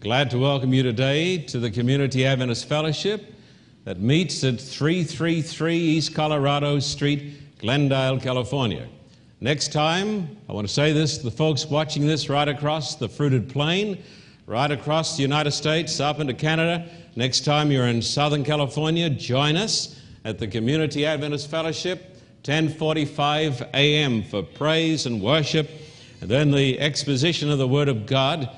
Glad to welcome you today to the Community Adventist Fellowship that meets at 333 East Colorado Street, Glendale, California. Next time, I want to say this to the folks watching this right across the fruited plain, right across the United States, up into Canada. Next time you're in Southern California, join us at the Community Adventist Fellowship, 10:45 a.m. for praise and worship, and then the exposition of the Word of God.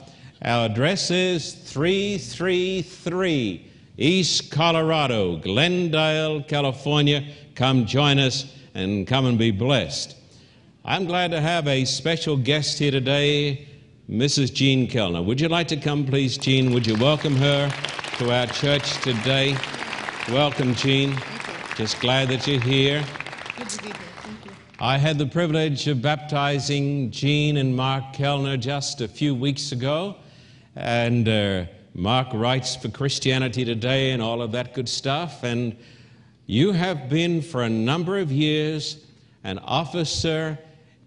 Our address is 333 East Colorado, Glendale, California. Come join us and come and be blessed. I'm glad to have a special guest here today, Mrs. Jean Kellner. Would you like to come, please, Jean? Would you welcome her to our church today? Welcome, Jean. Just glad that you're here. Good to be here. Thank you. I had the privilege of baptizing Jean and Mark Kellner just a few weeks ago, and uh, Mark writes for Christianity Today and all of that good stuff. And you have been for a number of years an officer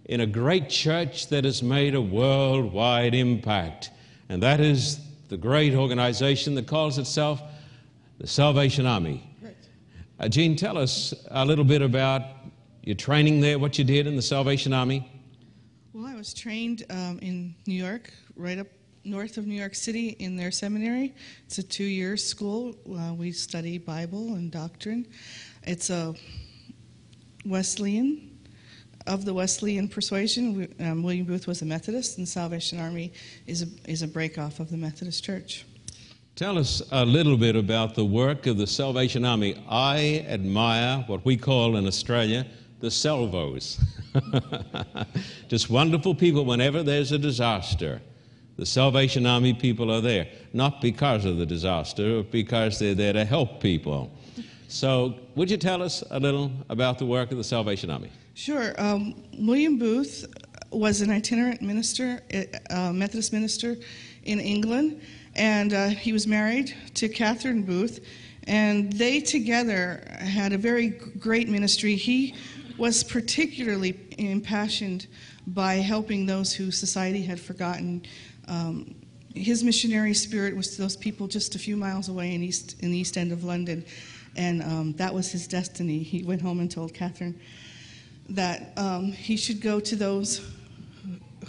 in a great church that has made a worldwide impact, and that is the great organization that calls itself the Salvation Army. Uh, Jean, tell us a little bit about your training there, what you did in the Salvation Army. Well, I was trained um, in New York, right up north of New York City, in their seminary. It's a two-year school. Uh, we study Bible and doctrine. It's a Wesleyan. Of the Wesleyan persuasion, we- um, William Booth was a Methodist, and Salvation Army is a, is a breakoff of the Methodist Church. Tell us a little bit about the work of the Salvation Army. I admire what we call in Australia the salvos. Just wonderful people whenever there's a disaster. The Salvation Army people are there, not because of the disaster, but because they're there to help people. So, would you tell us a little about the work of the Salvation Army? Sure. Um, William Booth was an itinerant minister, uh, Methodist minister in England, and uh, he was married to Catherine Booth, and they together had a very great ministry. He was particularly impassioned by helping those who society had forgotten. Um, his missionary spirit was to those people just a few miles away in east in the east end of London, and um, that was his destiny. He went home and told Catherine that um, he should go to those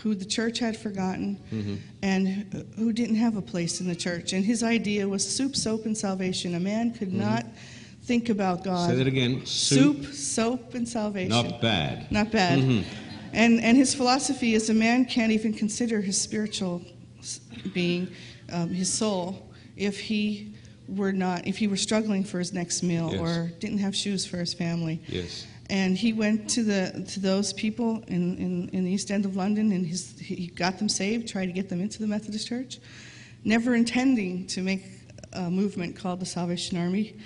who the church had forgotten Mm-hmm. and who didn't have a place in the church. And his idea was soup, soap, and salvation. A man could not think about God. Mm-hmm. Say that again. Soup, Soup, soap, and salvation. not bad. Not bad. And, and his philosophy is a man can't even consider his spiritual being, um, his soul, if he were not, if he were struggling for his next meal Yes. or didn't have shoes for his family. Yes. And he went to the to those people in, in, in the East End of London, and his, he got them saved, tried to get them into the Methodist Church, never intending to make a movement called the Salvation Army.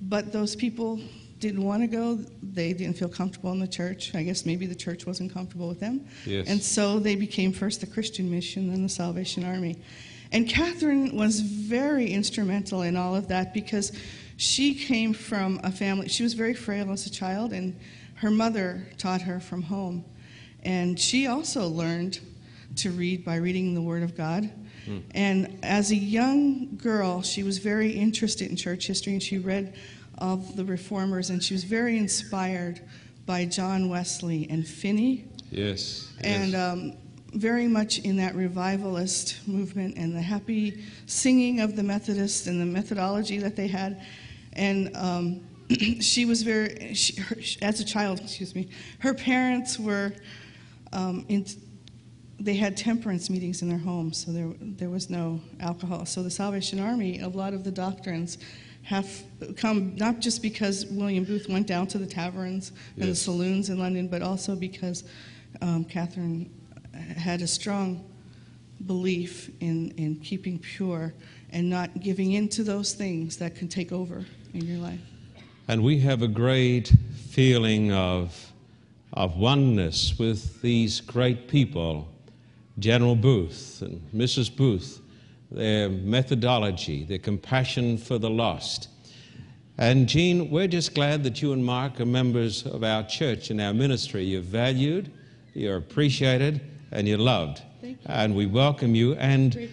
But those people didn't want to go. They didn't feel comfortable in the church. I guess maybe the church wasn't comfortable with them. Yes. And so they became first the Christian mission, then the Salvation Army. And Catherine was very instrumental in all of that because she came from a family, she was very frail as a child, and her mother taught her from home. And she also learned to read by reading the Word of God. Hmm. And as a young girl, she was very interested in church history, and she read of the reformers, and she was very inspired by John Wesley and Finney Yes. and yes. um, very much in that revivalist movement and the happy singing of the Methodists and the methodology that they had. And um, she was very, she, her, as a child, excuse me, her parents were, um, in, they had temperance meetings in their home, so there, there was no alcohol. So the Salvation Army, a lot of the doctrines have come not just because William Booth went down to the taverns and the saloons in London, but also because um, Catherine had a strong belief in, in keeping pure and not giving in to those things that can take over in your life. And we have a great feeling of, of oneness with these great people General Booth and Mrs. Booth, their methodology, their compassion for the lost. And Jean, we're just glad that you and Mark are members of our church and our ministry. You're valued, you're appreciated, and you're loved. Thank you. And we welcome you. And to.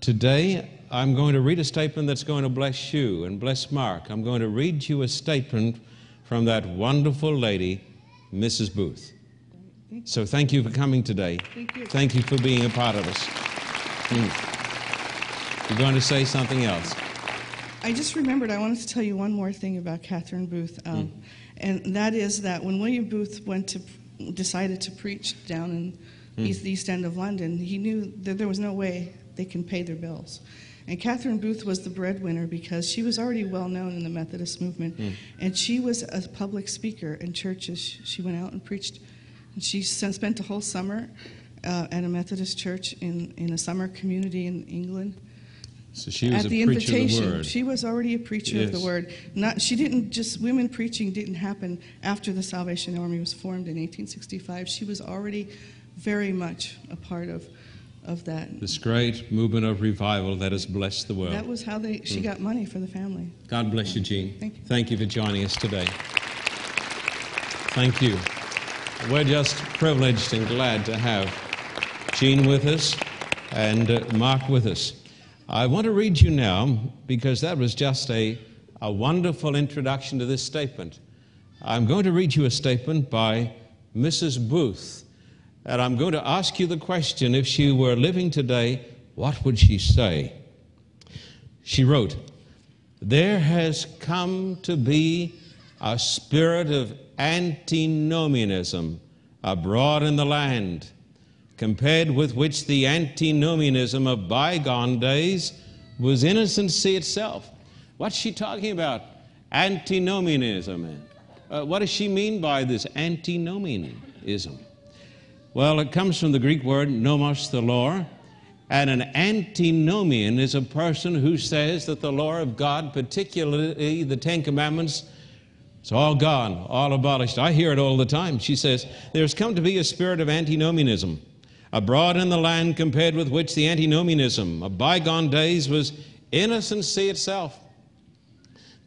Today, I'm going to read a statement that's going to bless you and bless Mark. I'm going to read you a statement from that wonderful lady, Mrs. Booth. So thank you for coming today. Thank you. Thank you for being a part of us. Mm. You're going to say something else. I just remembered I wanted to tell you one more thing about Catherine Booth, um, and that is that when William Booth went to decided to preach down in east, the East End of London, he knew that there was no way they can pay their bills. And Catherine Booth was the breadwinner because she was already well known in the Methodist movement, and she was a public speaker in churches. She went out and preached, and she spent a whole summer uh, at a Methodist church in, in a summer community in England So she was at a the preacher of the invitation. word. She was already a preacher of the word. Not she didn't just women preaching didn't happen after the Salvation Army was formed in 1865. She was already very much a part of of that. This great movement of revival that has blessed the world. That was how they she got money for the family. God bless you, Jean. Thank you. Thank you for joining us today. Thank you. We're just privileged and glad to have Jean with us and uh, Mark with us. I want to read you now because that was just a, a wonderful introduction to this statement. I'm going to read you a statement by Mrs. Booth, and I'm going to ask you the question if she were living today, what would she say? She wrote, there has come to be a spirit of antinomianism abroad in the land, compared with which the antinomianism of bygone days was innocency itself. What's she talking about? Antinomianism. Uh, what does she mean by this antinomianism? Well, it comes from the Greek word nomos, the law, and an antinomian is a person who says that the law of God, particularly the Ten Commandments, it's all gone, all abolished. I hear it all the time. She says, There's come to be a spirit of antinomianism abroad in the land, compared with which the antinomianism of bygone days was innocency itself.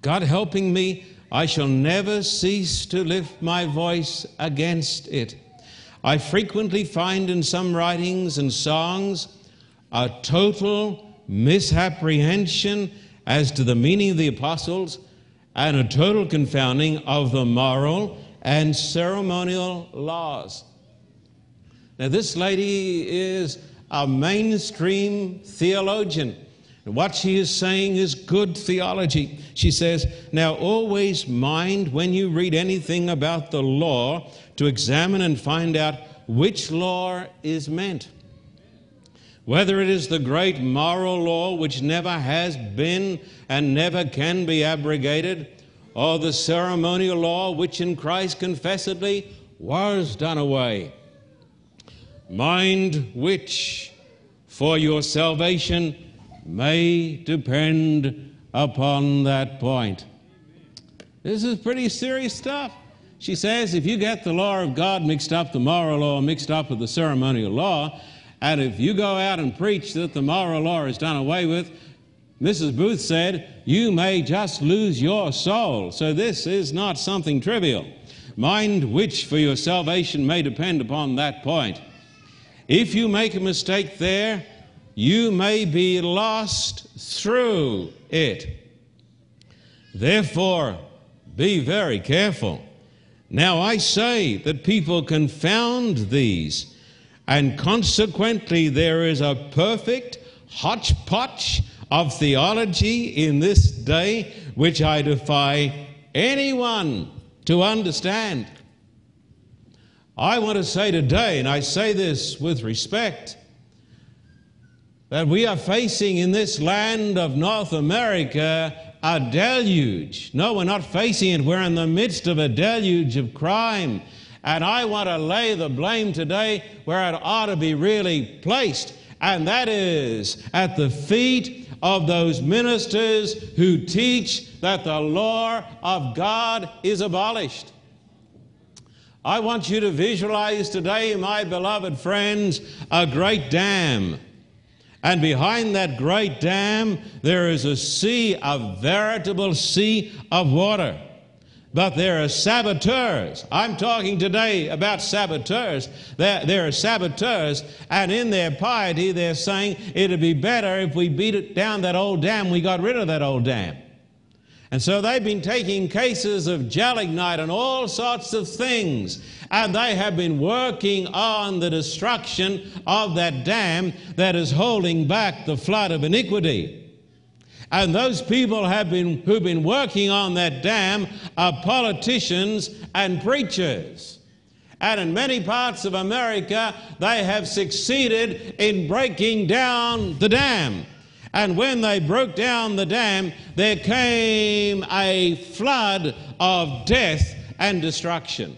God helping me, I shall never cease to lift my voice against it. I frequently find in some writings and songs a total misapprehension as to the meaning of the apostles and a total confounding of the moral and ceremonial laws. Now, this lady is a mainstream theologian. And what she is saying is good theology. She says, Now always mind when you read anything about the law to examine and find out which law is meant. Whether it is the great moral law which never has been and never can be abrogated, or the ceremonial law which in Christ confessedly was done away. Mind which, for your salvation, may depend upon that point. This is pretty serious stuff. She says if you get the law of God mixed up, the moral law mixed up with the ceremonial law, and if you go out and preach that the moral law is done away with, Mrs. Booth said, you may just lose your soul. So this is not something trivial. Mind which for your salvation may depend upon that point. If you make a mistake there, you may be lost through it. Therefore, be very careful. Now I say that people confound these, and consequently, there is a perfect hodgepodge of theology in this day which I defy anyone to understand. I want to say today, and I say this with respect, that we are facing in this land of North America a deluge. No, we're not facing it. We're in the midst of a deluge of crime. And I want to lay the blame today where it ought to be really placed, and that is at the feet of those ministers who teach that the law of God is abolished. I want you to visualize today, my beloved friends, a great dam. And behind that great dam, there is a sea, a veritable sea of water. But there are saboteurs. I'm talking today about saboteurs. There, there are saboteurs, and in their piety, they're saying it'd be better if we beat it down that old dam, we got rid of that old dam. And so they've been taking cases of gelignite and all sorts of things, and they have been working on the destruction of that dam that is holding back the flood of iniquity. And those people have been, who've been working on that dam are politicians and preachers. And in many parts of America, they have succeeded in breaking down the dam. And when they broke down the dam, there came a flood of death and destruction.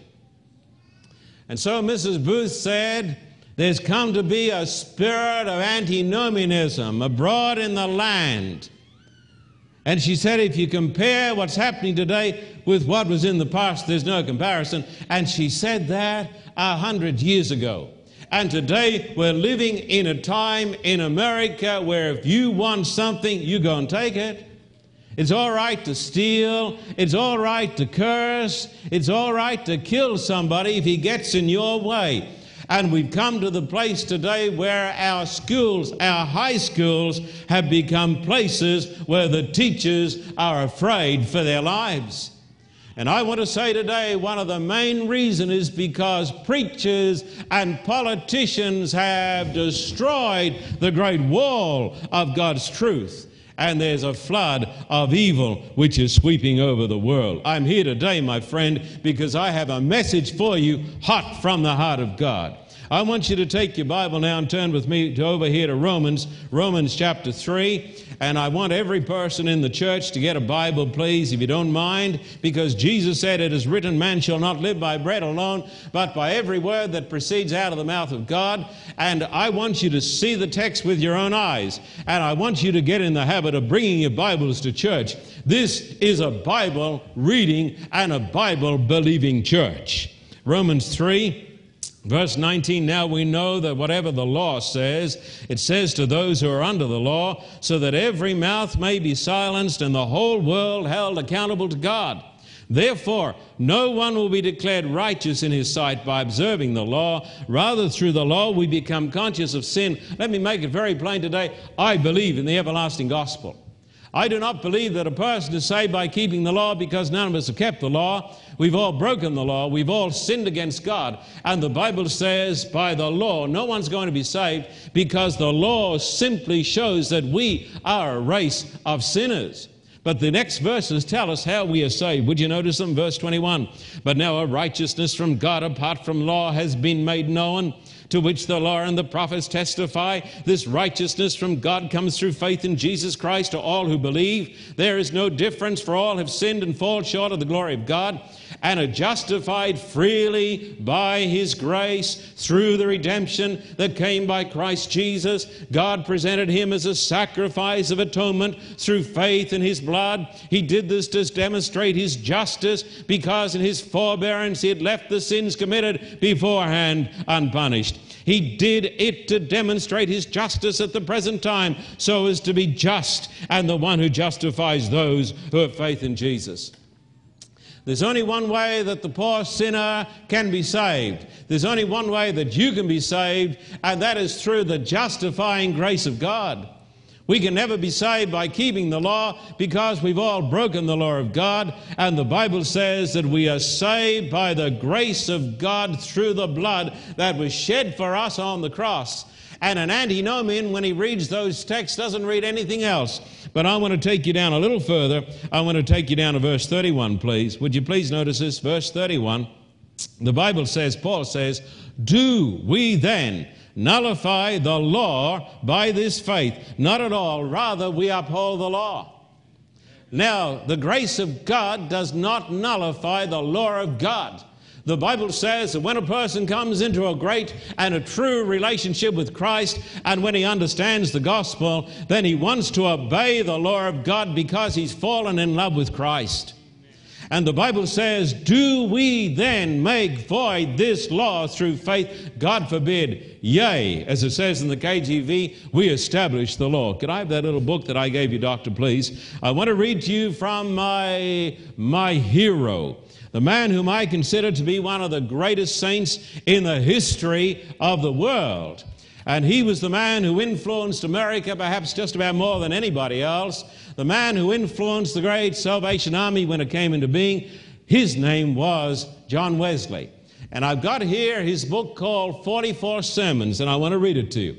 And so Mrs. Booth said, There's come to be a spirit of antinomianism abroad in the land. And she said, if you compare what's happening today with what was in the past, there's no comparison. And she said that a hundred years ago. And today we're living in a time in America where if you want something, you go and take it. It's all right to steal. It's all right to curse. It's all right to kill somebody if he gets in your way. And we've come to the place today where our schools, our high schools, have become places where the teachers are afraid for their lives. And I want to say today one of the main reasons is because preachers and politicians have destroyed the great wall of God's truth. And there's a flood of evil which is sweeping over the world. I'm here today, my friend, because I have a message for you hot from the heart of God. I want you to take your Bible now and turn with me to over here to Romans, Romans chapter 3. And I want every person in the church to get a Bible, please, if you don't mind, because Jesus said, It is written, Man shall not live by bread alone, but by every word that proceeds out of the mouth of God. And I want you to see the text with your own eyes. And I want you to get in the habit of bringing your Bibles to church. This is a Bible reading and a Bible believing church. Romans 3. Verse 19, now we know that whatever the law says, it says to those who are under the law, so that every mouth may be silenced and the whole world held accountable to God. Therefore, no one will be declared righteous in his sight by observing the law. Rather, through the law, we become conscious of sin. Let me make it very plain today. I believe in the everlasting gospel. I do not believe that a person is saved by keeping the law because none of us have kept the law. We've all broken the law. We've all sinned against God. And the Bible says by the law, no one's going to be saved because the law simply shows that we are a race of sinners. But the next verses tell us how we are saved. Would you notice them? Verse 21. But now a righteousness from God apart from law has been made known to which the law and the prophets testify. This righteousness from God comes through faith in Jesus Christ to all who believe. There is no difference, for all have sinned and fall short of the glory of God, and are justified freely by His grace through the redemption that came by Christ Jesus. God presented Him as a sacrifice of atonement through faith in His blood. He did this to demonstrate His justice because in His forbearance He had left the sins committed beforehand unpunished. He did it to demonstrate his justice at the present time, so as to be just and the one who justifies those who have faith in Jesus. There's only one way that the poor sinner can be saved. There's only one way that you can be saved, and that is through the justifying grace of God. We can never be saved by keeping the law because we've all broken the law of God. And the Bible says that we are saved by the grace of God through the blood that was shed for us on the cross. And an antinomian, when he reads those texts, doesn't read anything else. But I want to take you down a little further. I want to take you down to verse 31, please. Would you please notice this? Verse 31. The Bible says, Paul says, Do we then nullify the law by this faith. Not at all. Rather, we uphold the law. Now, the grace of God does not nullify the law of God. The Bible says that when a person comes into a great and a true relationship with Christ, and when he understands the gospel, then he wants to obey the law of God because he's fallen in love with Christ. And the Bible says, Do we then make void this law through faith? God forbid. Yea, as it says in the KJV, we establish the law. Could I have that little book that I gave you, Doctor, please? I want to read to you from my, my hero, the man whom I consider to be one of the greatest saints in the history of the world. And he was the man who influenced America perhaps just about more than anybody else. The man who influenced the great Salvation Army when it came into being. His name was John Wesley. And I've got here his book called 44 Sermons, and I want to read it to you.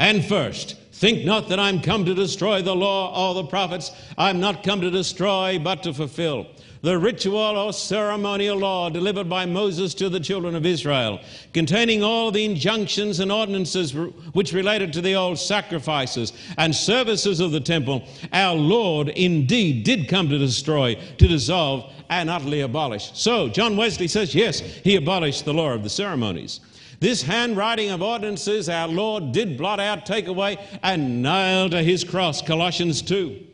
And first, think not that I'm come to destroy the law or the prophets. I'm not come to destroy, but to fulfill the ritual or ceremonial law delivered by Moses to the children of Israel, containing all the injunctions and ordinances which related to the old sacrifices and services of the temple, our Lord indeed did come to destroy, to dissolve, and utterly abolish. So, John Wesley says, yes, he abolished the law of the ceremonies. This handwriting of ordinances our Lord did blot out, take away, and nail to his cross, Colossians 2.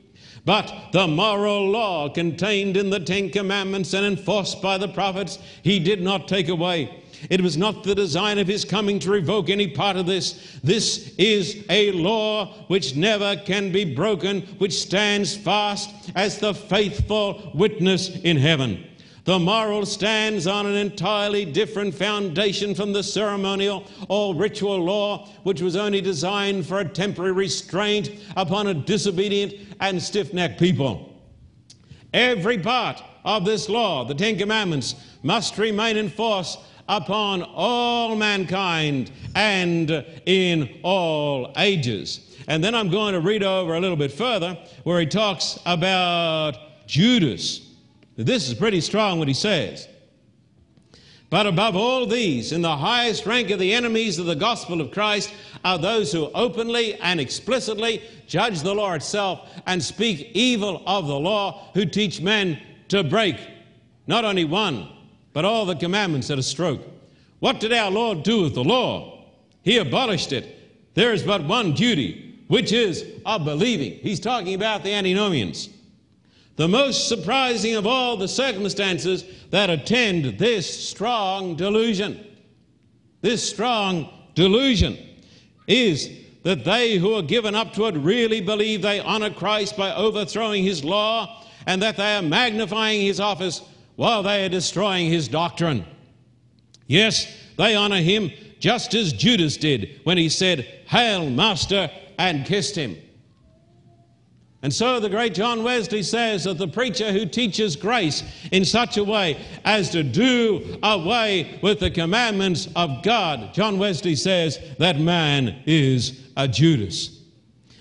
But the moral law contained in the Ten Commandments and enforced by the prophets, he did not take away. It was not the design of his coming to revoke any part of this. This is a law which never can be broken, which stands fast as the faithful witness in heaven. The moral stands on an entirely different foundation from the ceremonial or ritual law, which was only designed for a temporary restraint upon a disobedient and stiff necked people. Every part of this law, the Ten Commandments, must remain in force upon all mankind and in all ages. And then I'm going to read over a little bit further where he talks about Judas this is pretty strong what he says. But above all these, in the highest rank of the enemies of the gospel of Christ, are those who openly and explicitly judge the law itself and speak evil of the law, who teach men to break not only one, but all the commandments at a stroke. What did our Lord do with the law? He abolished it. There is but one duty, which is of believing. He's talking about the antinomians. The most surprising of all the circumstances that attend this strong delusion, this strong delusion, is that they who are given up to it really believe they honor Christ by overthrowing his law and that they are magnifying his office while they are destroying his doctrine. Yes, they honor him just as Judas did when he said, Hail, Master, and kissed him. And so the great John Wesley says that the preacher who teaches grace in such a way as to do away with the commandments of God, John Wesley says that man is a Judas.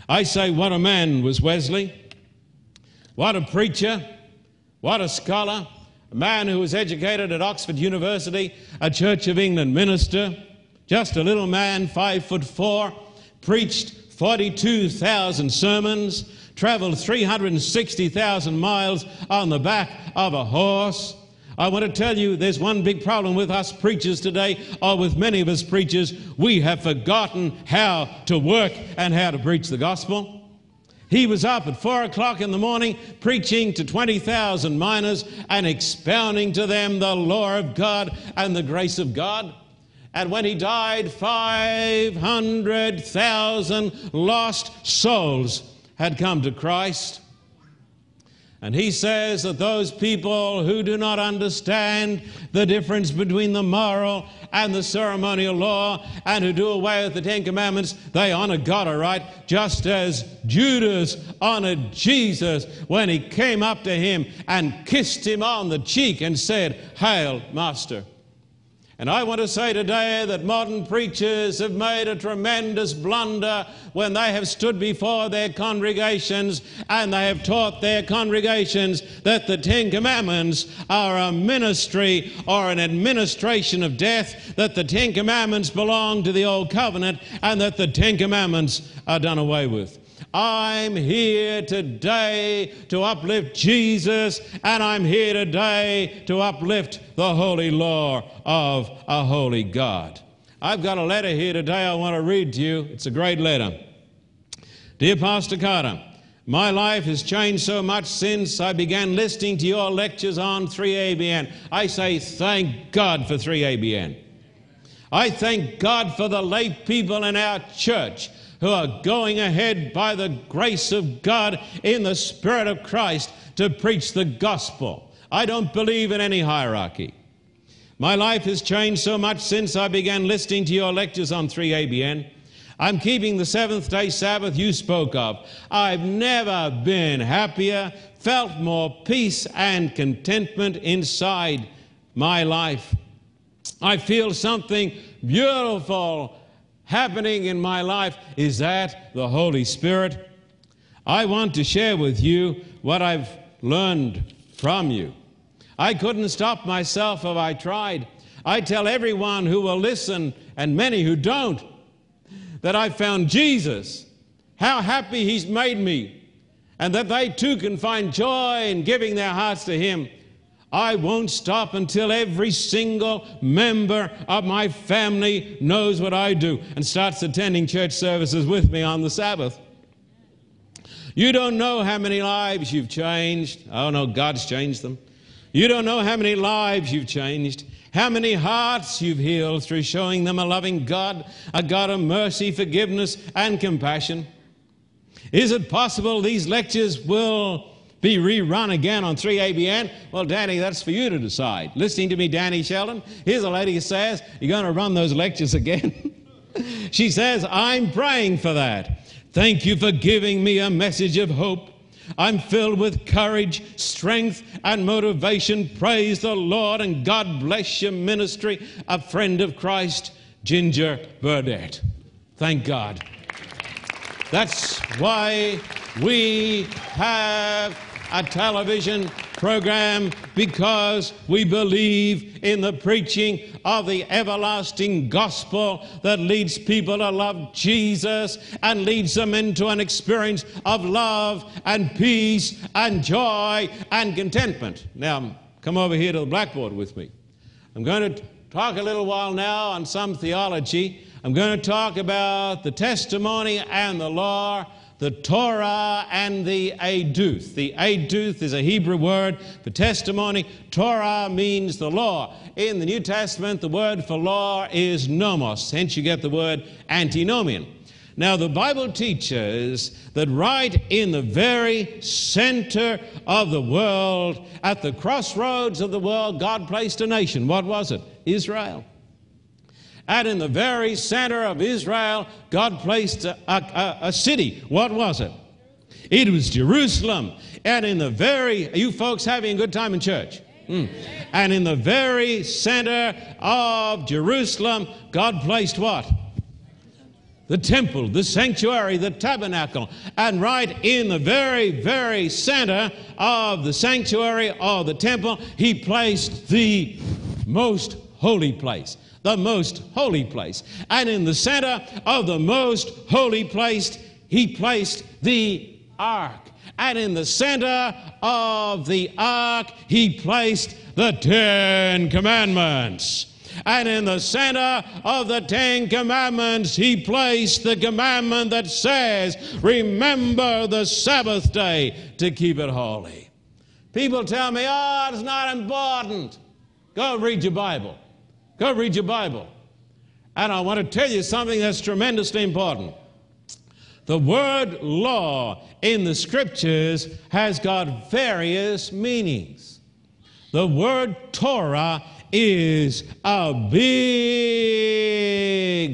I say, what a man was Wesley. What a preacher. What a scholar. A man who was educated at Oxford University, a Church of England minister, just a little man, five foot four, preached 42,000 sermons traveled 360,000 miles on the back of a horse. I want to tell you there's one big problem with us preachers today, or with many of us preachers. We have forgotten how to work and how to preach the gospel. He was up at four o'clock in the morning preaching to 20,000 miners and expounding to them the law of God and the grace of God. And when he died, 500,000 lost souls had come to Christ. And he says that those people who do not understand the difference between the moral and the ceremonial law and who do away with the Ten Commandments, they honor God, all right, just as Judas honored Jesus when he came up to him and kissed him on the cheek and said, Hail, Master. And I want to say today that modern preachers have made a tremendous blunder when they have stood before their congregations and they have taught their congregations that the Ten Commandments are a ministry or an administration of death, that the Ten Commandments belong to the Old Covenant, and that the Ten Commandments are done away with. I'm here today to uplift Jesus, and I'm here today to uplift the holy law of a holy God. I've got a letter here today I want to read to you. It's a great letter. Dear Pastor Carter, My life has changed so much since I began listening to your lectures on 3ABN. I say thank God for 3ABN. I thank God for the lay people in our church who are going ahead by the grace of God in the Spirit of Christ to preach the gospel. I don't believe in any hierarchy. My life has changed so much since I began listening to your lectures on 3ABN. I'm keeping the seventh day Sabbath you spoke of. I've never been happier, felt more peace and contentment inside my life. I feel something beautiful happening in my life. Is that the Holy Spirit? I want to share with you what I've learned from you. I couldn't stop myself if I tried. I tell everyone who will listen and many who don't that I found Jesus, how happy He's made me, and that they too can find joy in giving their hearts to Him. I won't stop until every single member of my family knows what I do and starts attending church services with me on the Sabbath. You don't know how many lives you've changed. Oh no, God's changed them. You don't know how many lives you've changed. How many hearts you've healed through showing them a loving God, a God of mercy, forgiveness, and compassion. Is it possible these lectures will be rerun again on 3ABN? Well, Danny, that's for you to decide. Listening to me, Danny Shelton, here's a lady who says, You're going to run those lectures again? she says, I'm praying for that. Thank you for giving me a message of hope. I'm filled with courage, strength, and motivation. Praise the Lord and God bless your ministry. A friend of Christ, Ginger Burdett. Thank God. That's why we have a television program because we believe in the preaching of the everlasting gospel that leads people to love Jesus and leads them into an experience of love and peace and joy and contentment. Now, come over here to the blackboard with me. I'm going to talk a little while now on some theology. I'm going to talk about the testimony and the law the Torah and the Aduth. The Aduth is a Hebrew word for testimony. Torah means the law. In the New Testament, the word for law is nomos, hence you get the word antinomian. Now, the Bible teaches that right in the very center of the world, at the crossroads of the world, God placed a nation. What was it? Israel. And in the very center of Israel, God placed a, a, a, city. What was it? It was Jerusalem. And in the very, you folks having a good time in church? Mm. And in the very center of Jerusalem, God placed what? The temple, the sanctuary, the tabernacle. And right in the very, very center of the sanctuary or the temple, He placed the most holy place the most holy place. And in the center of the most holy place, he placed the ark. And in the center of the ark, he placed the Ten Commandments. And in the center of the Ten Commandments, he placed the commandment that says, Remember the Sabbath day to keep it holy. People tell me, Oh, it's not important. Go read your Bible. Go read your Bible. And I want to tell you something that's tremendously important. The word law in the scriptures has got various meanings. The word Torah is a big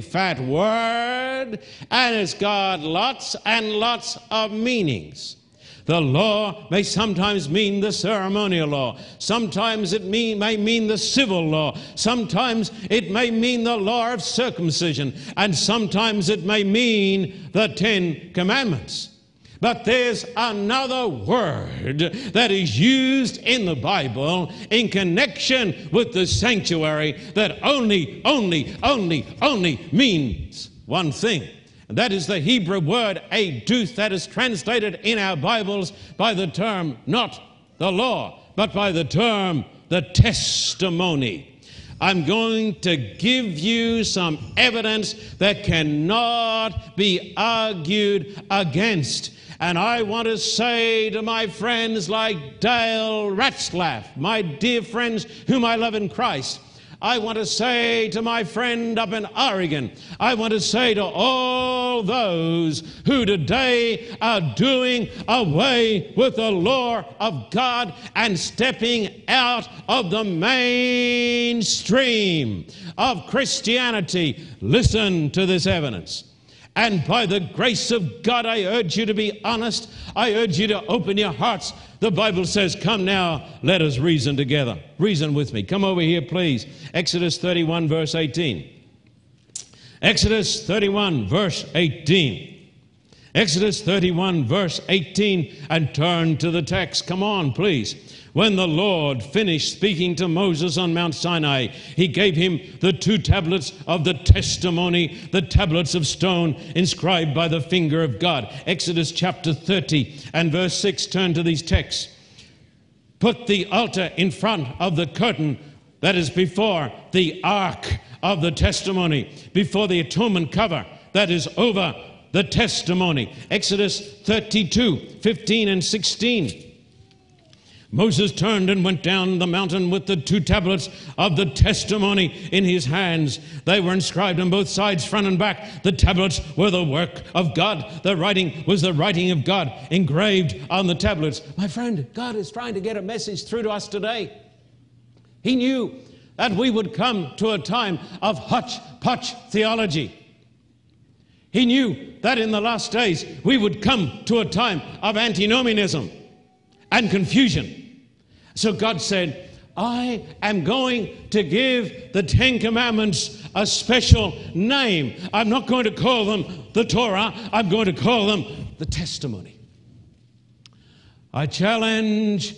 fat word and it's got lots and lots of meanings. The law may sometimes mean the ceremonial law. Sometimes it mean, may mean the civil law. Sometimes it may mean the law of circumcision. And sometimes it may mean the Ten Commandments. But there's another word that is used in the Bible in connection with the sanctuary that only, only, only, only means one thing. That is the Hebrew word aduth that is translated in our Bibles by the term not the law, but by the term the testimony. I'm going to give you some evidence that cannot be argued against. And I want to say to my friends like Dale Ratzlaff, my dear friends whom I love in Christ, I want to say to my friend up in Oregon, I want to say to all those who today are doing away with the law of God and stepping out of the mainstream of Christianity, listen to this evidence. And by the grace of God, I urge you to be honest. I urge you to open your hearts. The Bible says, Come now, let us reason together. Reason with me. Come over here, please. Exodus 31, verse 18. Exodus 31, verse 18. Exodus 31, verse 18, and turn to the text. Come on, please. When the Lord finished speaking to Moses on Mount Sinai, he gave him the two tablets of the testimony, the tablets of stone inscribed by the finger of God. Exodus chapter 30 and verse 6 turn to these texts. Put the altar in front of the curtain that is before the ark of the testimony, before the atonement cover that is over the testimony. Exodus 32 15 and 16. Moses turned and went down the mountain with the two tablets of the testimony in his hands. They were inscribed on both sides, front and back. The tablets were the work of God. The writing was the writing of God engraved on the tablets. My friend, God is trying to get a message through to us today. He knew that we would come to a time of hotch-potch theology. He knew that in the last days we would come to a time of antinomianism and confusion. So God said, I am going to give the Ten Commandments a special name. I'm not going to call them the Torah, I'm going to call them the testimony. I challenge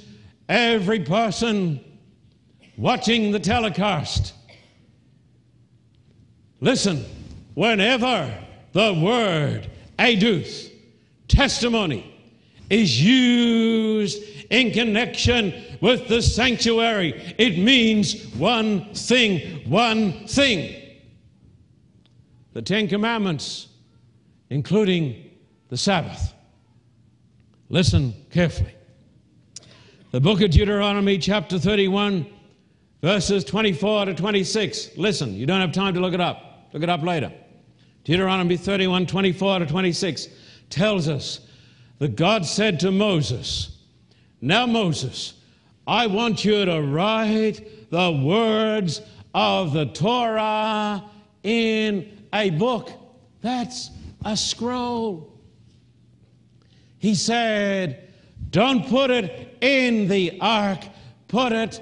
every person watching the telecast. Listen, whenever the word aduth, testimony, is used in connection with the sanctuary. It means one thing, one thing. The Ten Commandments, including the Sabbath. Listen carefully. The book of Deuteronomy, chapter 31, verses 24 to 26. Listen, you don't have time to look it up. Look it up later. Deuteronomy 31, 24 to 26 tells us that God said to Moses, Now, Moses, I want you to write the words of the Torah in a book. That's a scroll. He said, Don't put it in the ark, put it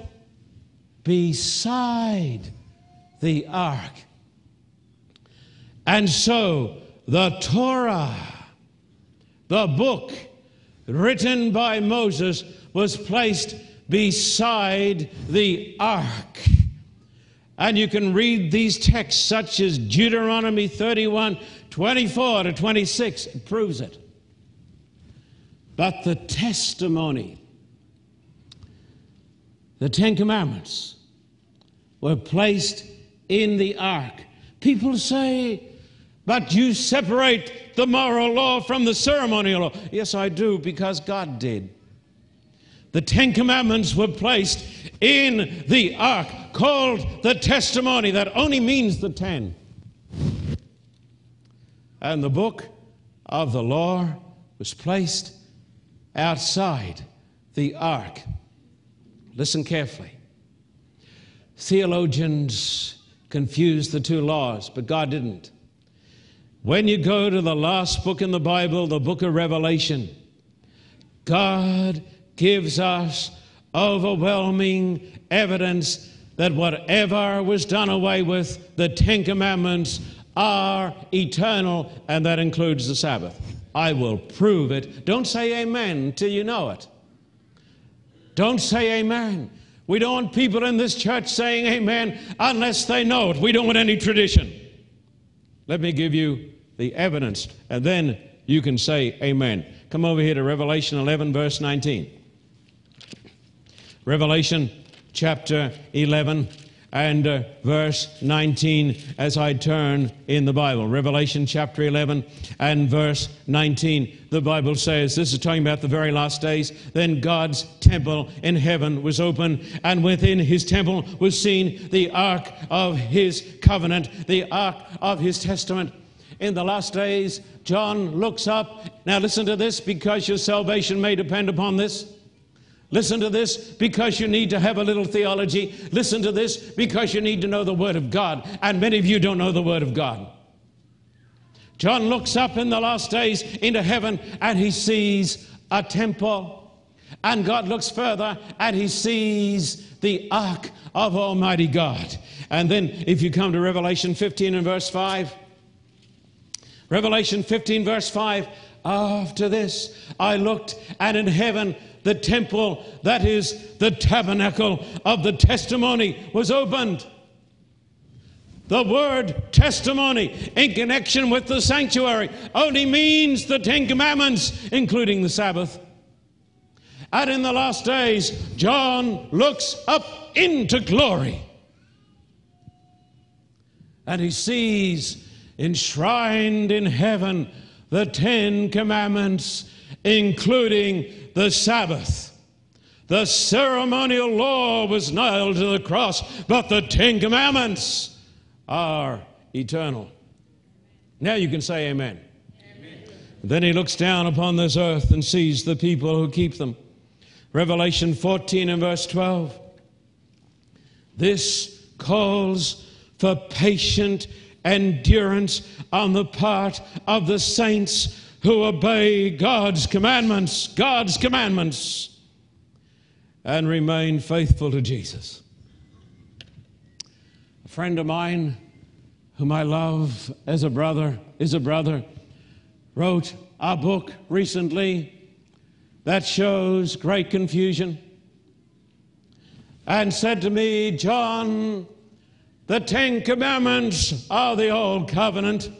beside the ark. And so the Torah, the book written by Moses, was placed beside the ark. And you can read these texts, such as Deuteronomy 31 24 to 26, it proves it. But the testimony, the Ten Commandments, were placed in the ark. People say, but you separate the moral law from the ceremonial law. Yes, I do, because God did. The Ten Commandments were placed in the ark, called the testimony, that only means the ten. And the book of the law was placed outside the ark. Listen carefully. Theologians confuse the two laws, but God didn't. When you go to the last book in the Bible, the book of Revelation, God gives us overwhelming evidence that whatever was done away with, the Ten Commandments are eternal, and that includes the Sabbath. I will prove it. Don't say amen until you know it. Don't say amen. We don't want people in this church saying amen unless they know it. We don't want any tradition. Let me give you the evidence, and then you can say amen. Come over here to Revelation 11, verse 19. Revelation chapter 11 and uh, verse 19 as I turn in the Bible. Revelation chapter 11 and verse 19. The Bible says, this is talking about the very last days. Then God's temple in heaven was open, and within his temple was seen the ark of his covenant, the ark of his testament. In the last days, John looks up. Now, listen to this because your salvation may depend upon this. Listen to this because you need to have a little theology. Listen to this because you need to know the Word of God. And many of you don't know the Word of God. John looks up in the last days into heaven and he sees a temple. And God looks further and he sees the ark of Almighty God. And then if you come to Revelation 15 and verse 5, Revelation 15, verse 5, after this I looked, and in heaven the temple, that is the tabernacle of the testimony, was opened. The word testimony in connection with the sanctuary only means the Ten Commandments, including the Sabbath. And in the last days, John looks up into glory and he sees enshrined in heaven the Ten Commandments, including the Sabbath. The ceremonial law was nailed to the cross, but the Ten Commandments are eternal. Now you can say amen. amen. Then he looks down upon this earth and sees the people who keep them. Revelation 14 and verse 12. This calls for patient endurance on the part of the saints who obey God's commandments, God's commandments, and remain faithful to Jesus. A friend of mine, whom I love as a brother, is a brother, wrote a book recently that shows great confusion and said to me, John, the Ten Commandments are the Old Covenant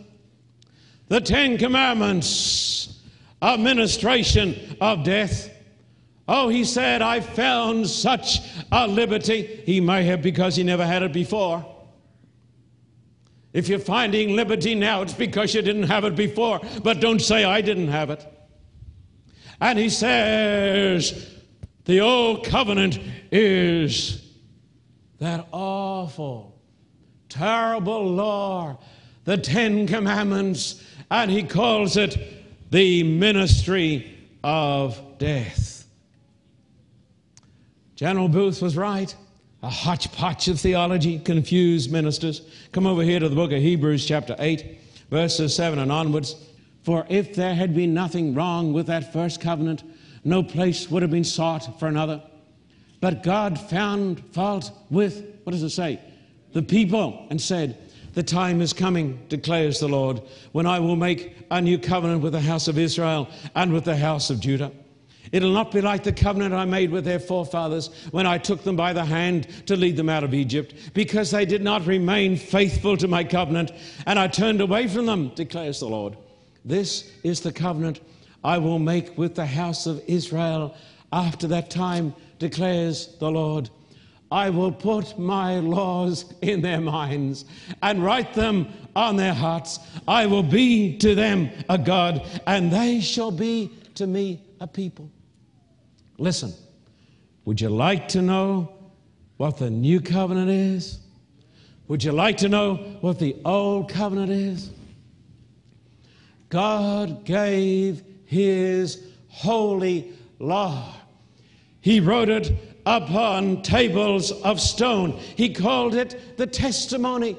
the Ten Commandments of ministration of death. Oh, he said, I found such a liberty. He may have because he never had it before. If you're finding liberty now, it's because you didn't have it before. But don't say, I didn't have it. And he says, the old covenant is that awful, terrible law, the Ten Commandments and he calls it the ministry of death. General Booth was right. A hodgepodge of theology confused ministers. Come over here to the book of Hebrews, chapter 8, verses 7 and onwards. For if there had been nothing wrong with that first covenant, no place would have been sought for another. But God found fault with, what does it say? The people and said, the time is coming, declares the Lord, when I will make a new covenant with the house of Israel and with the house of Judah. It'll not be like the covenant I made with their forefathers when I took them by the hand to lead them out of Egypt, because they did not remain faithful to my covenant, and I turned away from them, declares the Lord. This is the covenant I will make with the house of Israel after that time, declares the Lord. I will put my laws in their minds and write them on their hearts. I will be to them a God, and they shall be to me a people. Listen, would you like to know what the new covenant is? Would you like to know what the old covenant is? God gave his holy law. He wrote it upon tables of stone. He called it the testimony.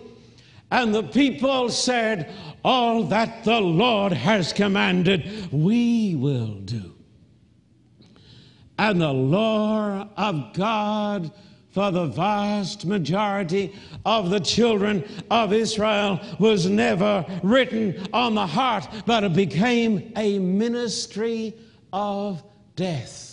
And the people said, All that the Lord has commanded, we will do. And the law of God for the vast majority of the children of Israel was never written on the heart, but it became a ministry of death.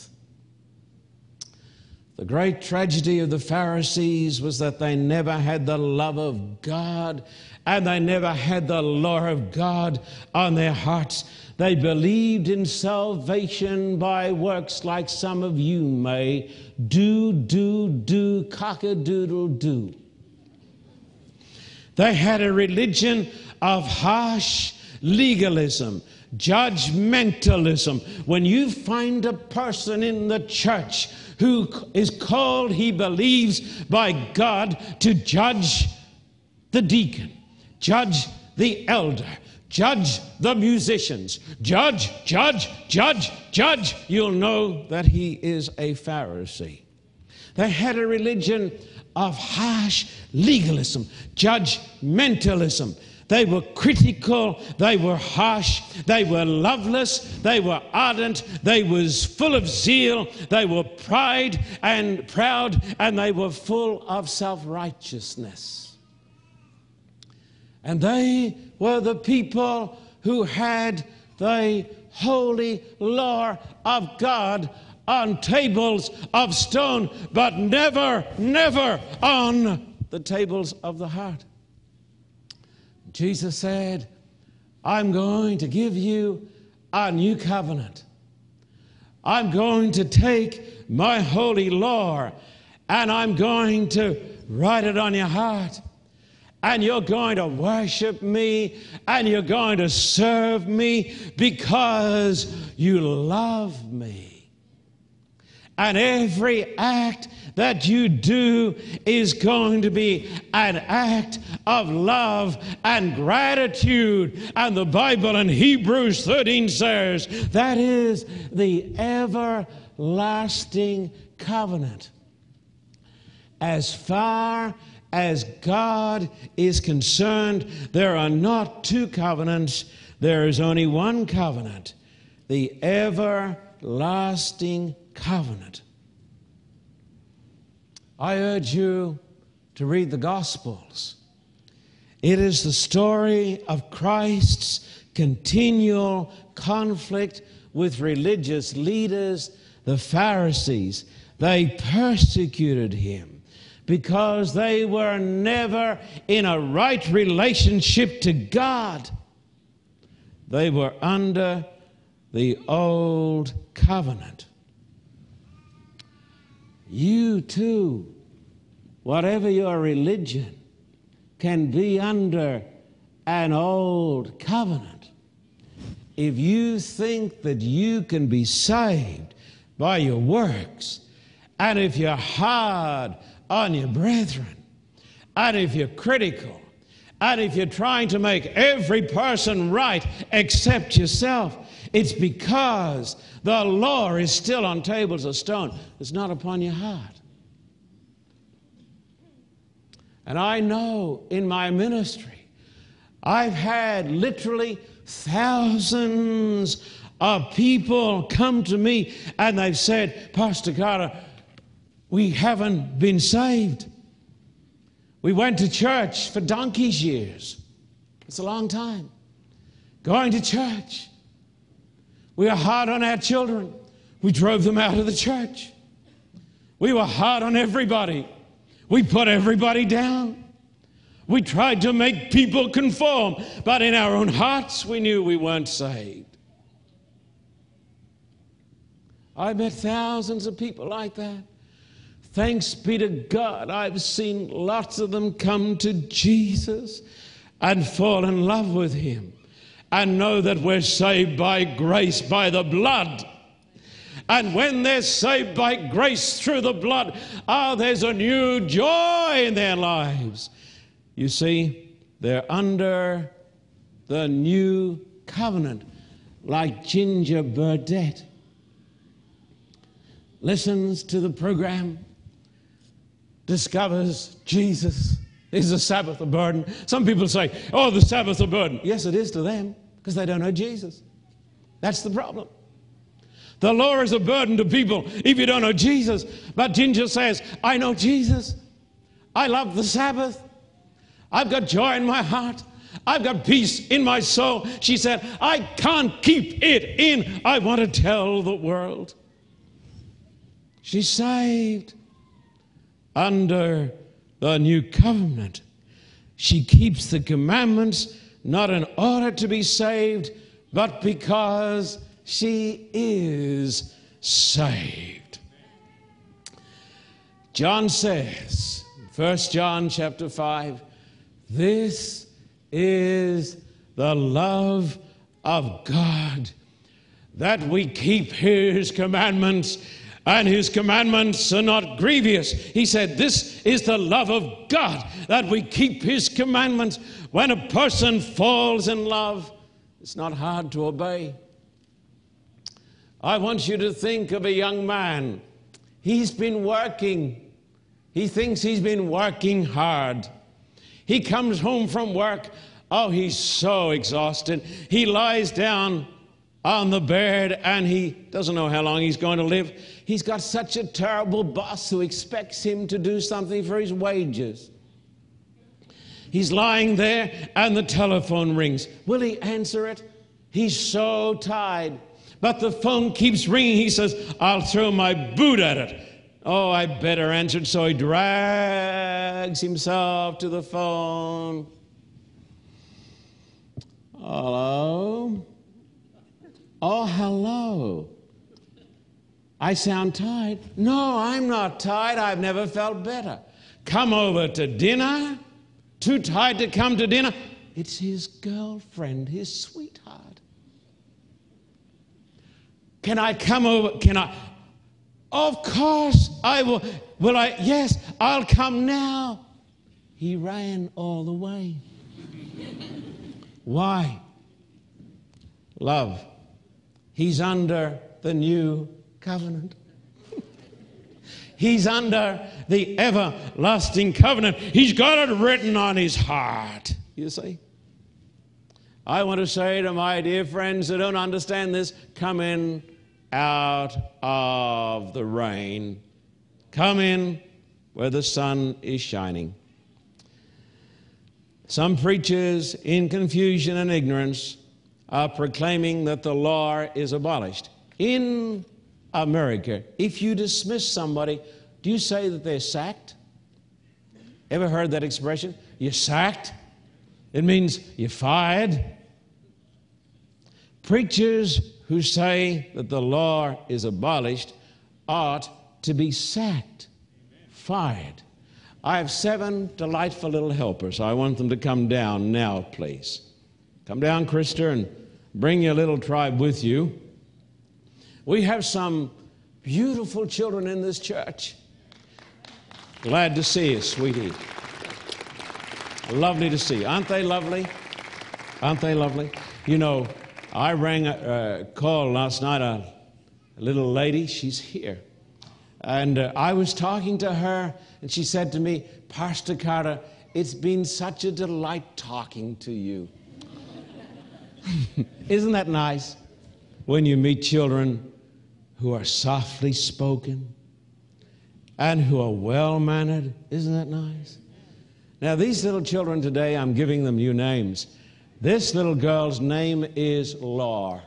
The great tragedy of the Pharisees was that they never had the love of God and they never had the law of God on their hearts. They believed in salvation by works like some of you may do, do, do, cock a doodle do. They had a religion of harsh legalism, judgmentalism. When you find a person in the church who is called, he believes, by God to judge the deacon, judge the elder, judge the musicians, judge, judge, judge, judge, you'll know that he is a Pharisee. They had a religion of harsh legalism, judgmentalism. They were critical, they were harsh, they were loveless, they were ardent, they was full of zeal, they were pride and proud, and they were full of self-righteousness. And they were the people who had the holy law of God on tables of stone, but never, never on the tables of the heart. Jesus said, I'm going to give you a new covenant. I'm going to take my holy law and I'm going to write it on your heart and you're going to worship me and you're going to serve me because you love me. And every act that you do is going to be an act of love and gratitude. And the Bible in Hebrews 13 says that is the everlasting covenant. As far as God is concerned, there are not two covenants, there is only one covenant the everlasting covenant. I urge you to read the Gospels. It is the story of Christ's continual conflict with religious leaders, the Pharisees. They persecuted him because they were never in a right relationship to God. They were under the old covenant. You too, whatever your religion, can be under an old covenant. If you think that you can be saved by your works, and if you're hard on your brethren. And if you're critical, and if you're trying to make every person right except yourself, it's because the law is still on tables of stone. It's not upon your heart. And I know in my ministry, I've had literally thousands of people come to me and they've said, Pastor Carter, we haven't been saved. We went to church for donkey's years. It's a long time. Going to church. We were hard on our children. We drove them out of the church. We were hard on everybody. We put everybody down. We tried to make people conform, but in our own hearts, we knew we weren't saved. I met thousands of people like that. Thanks be to God, I've seen lots of them come to Jesus and fall in love with Him and know that we're saved by grace, by the blood. And when they're saved by grace through the blood, ah, there's a new joy in their lives. You see, they're under the new covenant, like Ginger Burdett. Listens to the program discovers Jesus is the Sabbath a burden. Some people say, oh, the Sabbath a burden. Yes, it is to them because they don't know Jesus. That's the problem. The law is a burden to people if you don't know Jesus. But Ginger says, I know Jesus. I love the Sabbath. I've got joy in my heart. I've got peace in my soul. She said, I can't keep it in. I want to tell the world. She's saved under the new covenant. She keeps the commandments not in order to be saved, but because she is saved. John says, 1 John chapter 5, This is the love of God, that we keep His commandments, and His commandments are not grievous. He said, This is the love of God, that we keep His commandments. When a person falls in love, it's not hard to obey. I want you to think of a young man. He's been working. He thinks he's been working hard. He comes home from work. Oh, he's so exhausted. He lies down on the bed and he doesn't know how long he's going to live. He's got such a terrible boss who expects him to do something for his wages. He's lying there and the telephone rings. Will he answer it? He's so tired. But the phone keeps ringing. He says, I'll throw my boot at it. Oh, I better answer it. So he drags himself to the phone. Hello? Oh, hello. I sound tired. No, I'm not tired. I've never felt better. Come over to dinner. Too tired to come to dinner. It's his girlfriend, his sweetheart. Can I come over? Can I? Of course I will. Will I? Yes, I'll come now. He ran all the way. Why? Love. He's under the new covenant. He's under the everlasting covenant. He's got it written on his heart. You see? I want to say to my dear friends that don't understand this come in out of the rain. Come in where the sun is shining. Some preachers, in confusion and ignorance, are proclaiming that the law is abolished. In America, if you dismiss somebody, do you say that they're sacked? Ever heard that expression? You're sacked? It means you're fired. Preachers who say that the law is abolished ought to be sacked, fired. I have seven delightful little helpers. I want them to come down now, please. Come down, Krista, and bring your little tribe with you. We have some beautiful children in this church. Glad to see you, sweetie. Lovely to see you. Aren't they lovely? Aren't they lovely? You know, I rang a, call last night, a, a, little lady, she's here. And uh, I was talking to her, and she said to me, Pastor Carter, it's been such a delight talking to you. Isn't that nice? When you meet children who are softly spoken and who are well mannered. Isn't that nice? Now, these little children today, I'm giving them new names. This little girl's name is Law.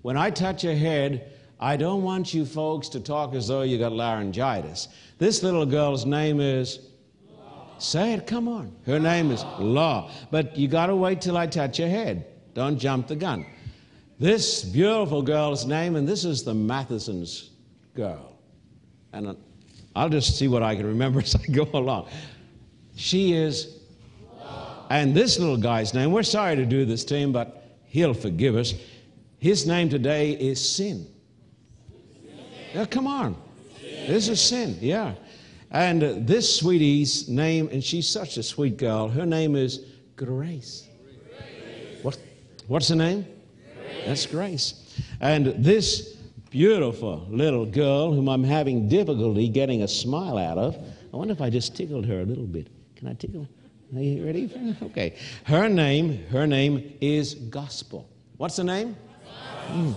When I touch her head, I don't want you folks to talk as though you got laryngitis. This little girl's name is. Say it, come on. Her name is Law. But you got to wait till I touch her head. Don't jump the gun. This beautiful girl's name, and this is the Matheson's girl. And I'll just see what I can remember as I go along. She is, and this little guy's name, we're sorry to do this to him, but he'll forgive us. His name today is Sin. Yeah, come on. This is Sin, yeah. And uh, this sweetie's name, and she's such a sweet girl, her name is Grace. What, what's the name? That's grace. And this beautiful little girl, whom I'm having difficulty getting a smile out of, I wonder if I just tickled her a little bit. Can I tickle? Are you ready? Okay. Her name, her name is Gospel. What's the name? Mm.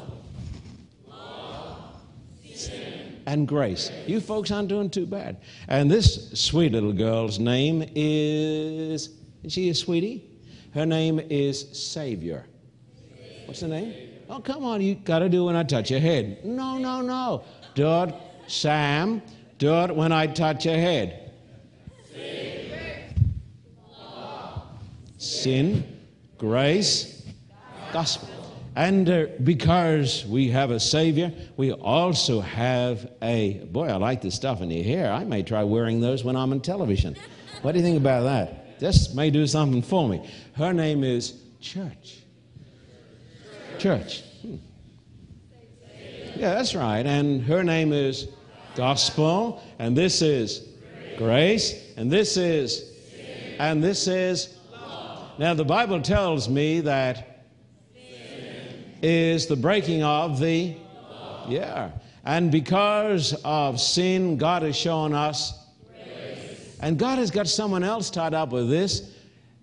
And grace. You folks aren't doing too bad. And this sweet little girl's name is, is she a sweetie? Her name is Savior. What's the name? Oh, come on, you got to do it when I touch your head. No, no, no. Do it, Sam. Do it when I touch your head. Sin, grace, gospel. And uh, because we have a Savior, we also have a. Boy, I like the stuff in your hair. I may try wearing those when I'm on television. What do you think about that? this may do something for me. Her name is Church. Church. Hmm. Yeah, that's right. And her name is Gospel. And this is Grace. And this is, and this is. Now, the Bible tells me that is the breaking of the, yeah. And because of sin, God has shown us, and God has got someone else tied up with this.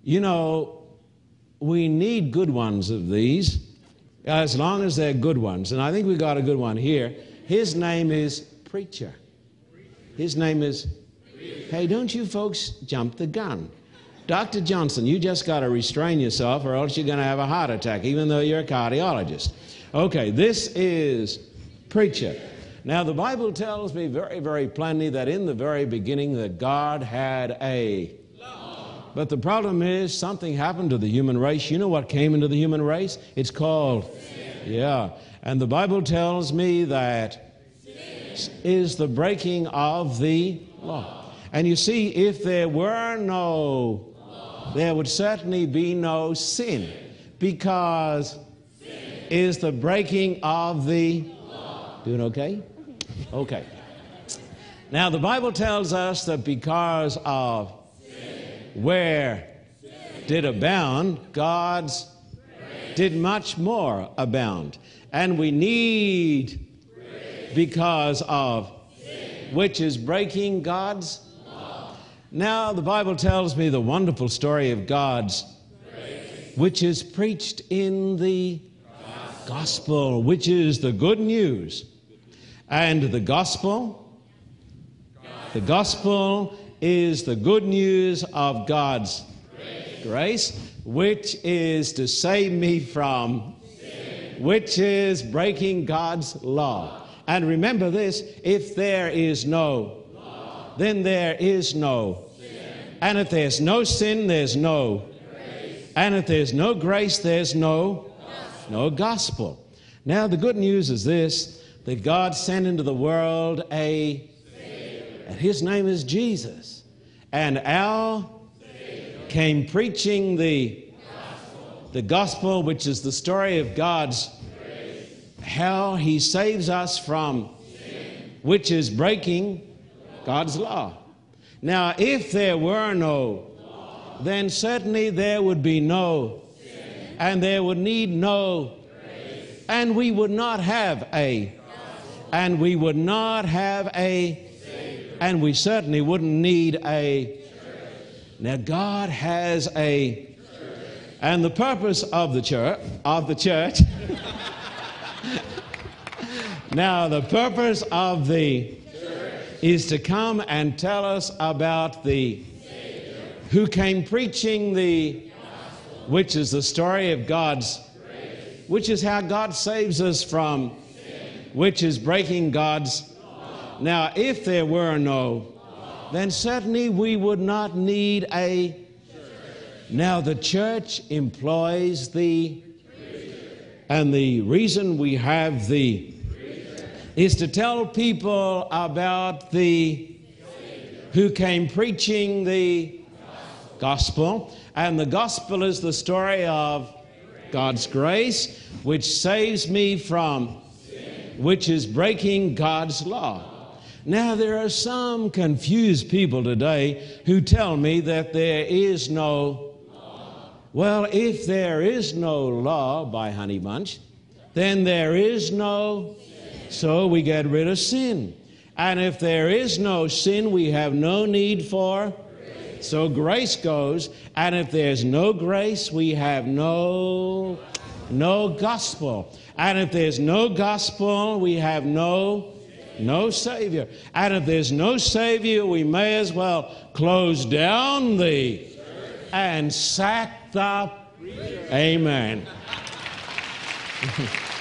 You know, we need good ones of these as long as they're good ones. And I think we got a good one here. His name is Preacher. His name is, hey, don't you folks jump the gun. Dr. Johnson, you just got to restrain yourself or else you're going to have a heart attack, even though you're a cardiologist. Okay, this is Preacher. Now, the Bible tells me very, very plainly that in the very beginning that God had a but the problem is something happened to the human race. You know what came into the human race? It's called, sin. yeah. And the Bible tells me that is the breaking of the law. And you see, if there were no, law, there would certainly be no sin because sin. is the breaking of the law. doing okay? Okay. Now the Bible tells us that because of where did abound, God's did much more abound. And we need because of which is breaking God's now the Bible tells me the wonderful story of God's which is preached in the gospel, which is the good news. And the gospel, the gospel is the good news of God's grace, grace which is to save me from, sin. which is breaking God's law. And remember this if there is no, law. then there is no. Sin. And if there's no sin, there's no. Grace. And if there's no grace, there's no gospel. no gospel. Now, the good news is this that God sent into the world a, Savior. and his name is Jesus. And Al came preaching the gospel. the gospel, which is the story of God's Grace. how He saves us from, Sin. which is breaking God's law. Now, if there were no, law. then certainly there would be no, Sin. and there would need no, Grace. and we would not have a, gospel. and we would not have a and we certainly wouldn't need a. Now, God has a. And the purpose of the church, of the church. now, the purpose of the is to come and tell us about the who came preaching the which is the story of God's which is how God saves us from which is breaking God's now, if there were no, then certainly we would not need a. Now, the church employs the. And the reason we have the is to tell people about the who came preaching the gospel. And the gospel is the story of God's grace, which saves me from, which is breaking God's law. Now, there are some confused people today who tell me that there is no law. Well, if there is no law by Honey Bunch, then there is no, so we get rid of sin. And if there is no sin, we have no need for, so grace goes. And if there's no grace, we have no, no gospel. And if there's no gospel, we have no no Savior. And if there's no Savior, we may as well close down the and sack the. Amen.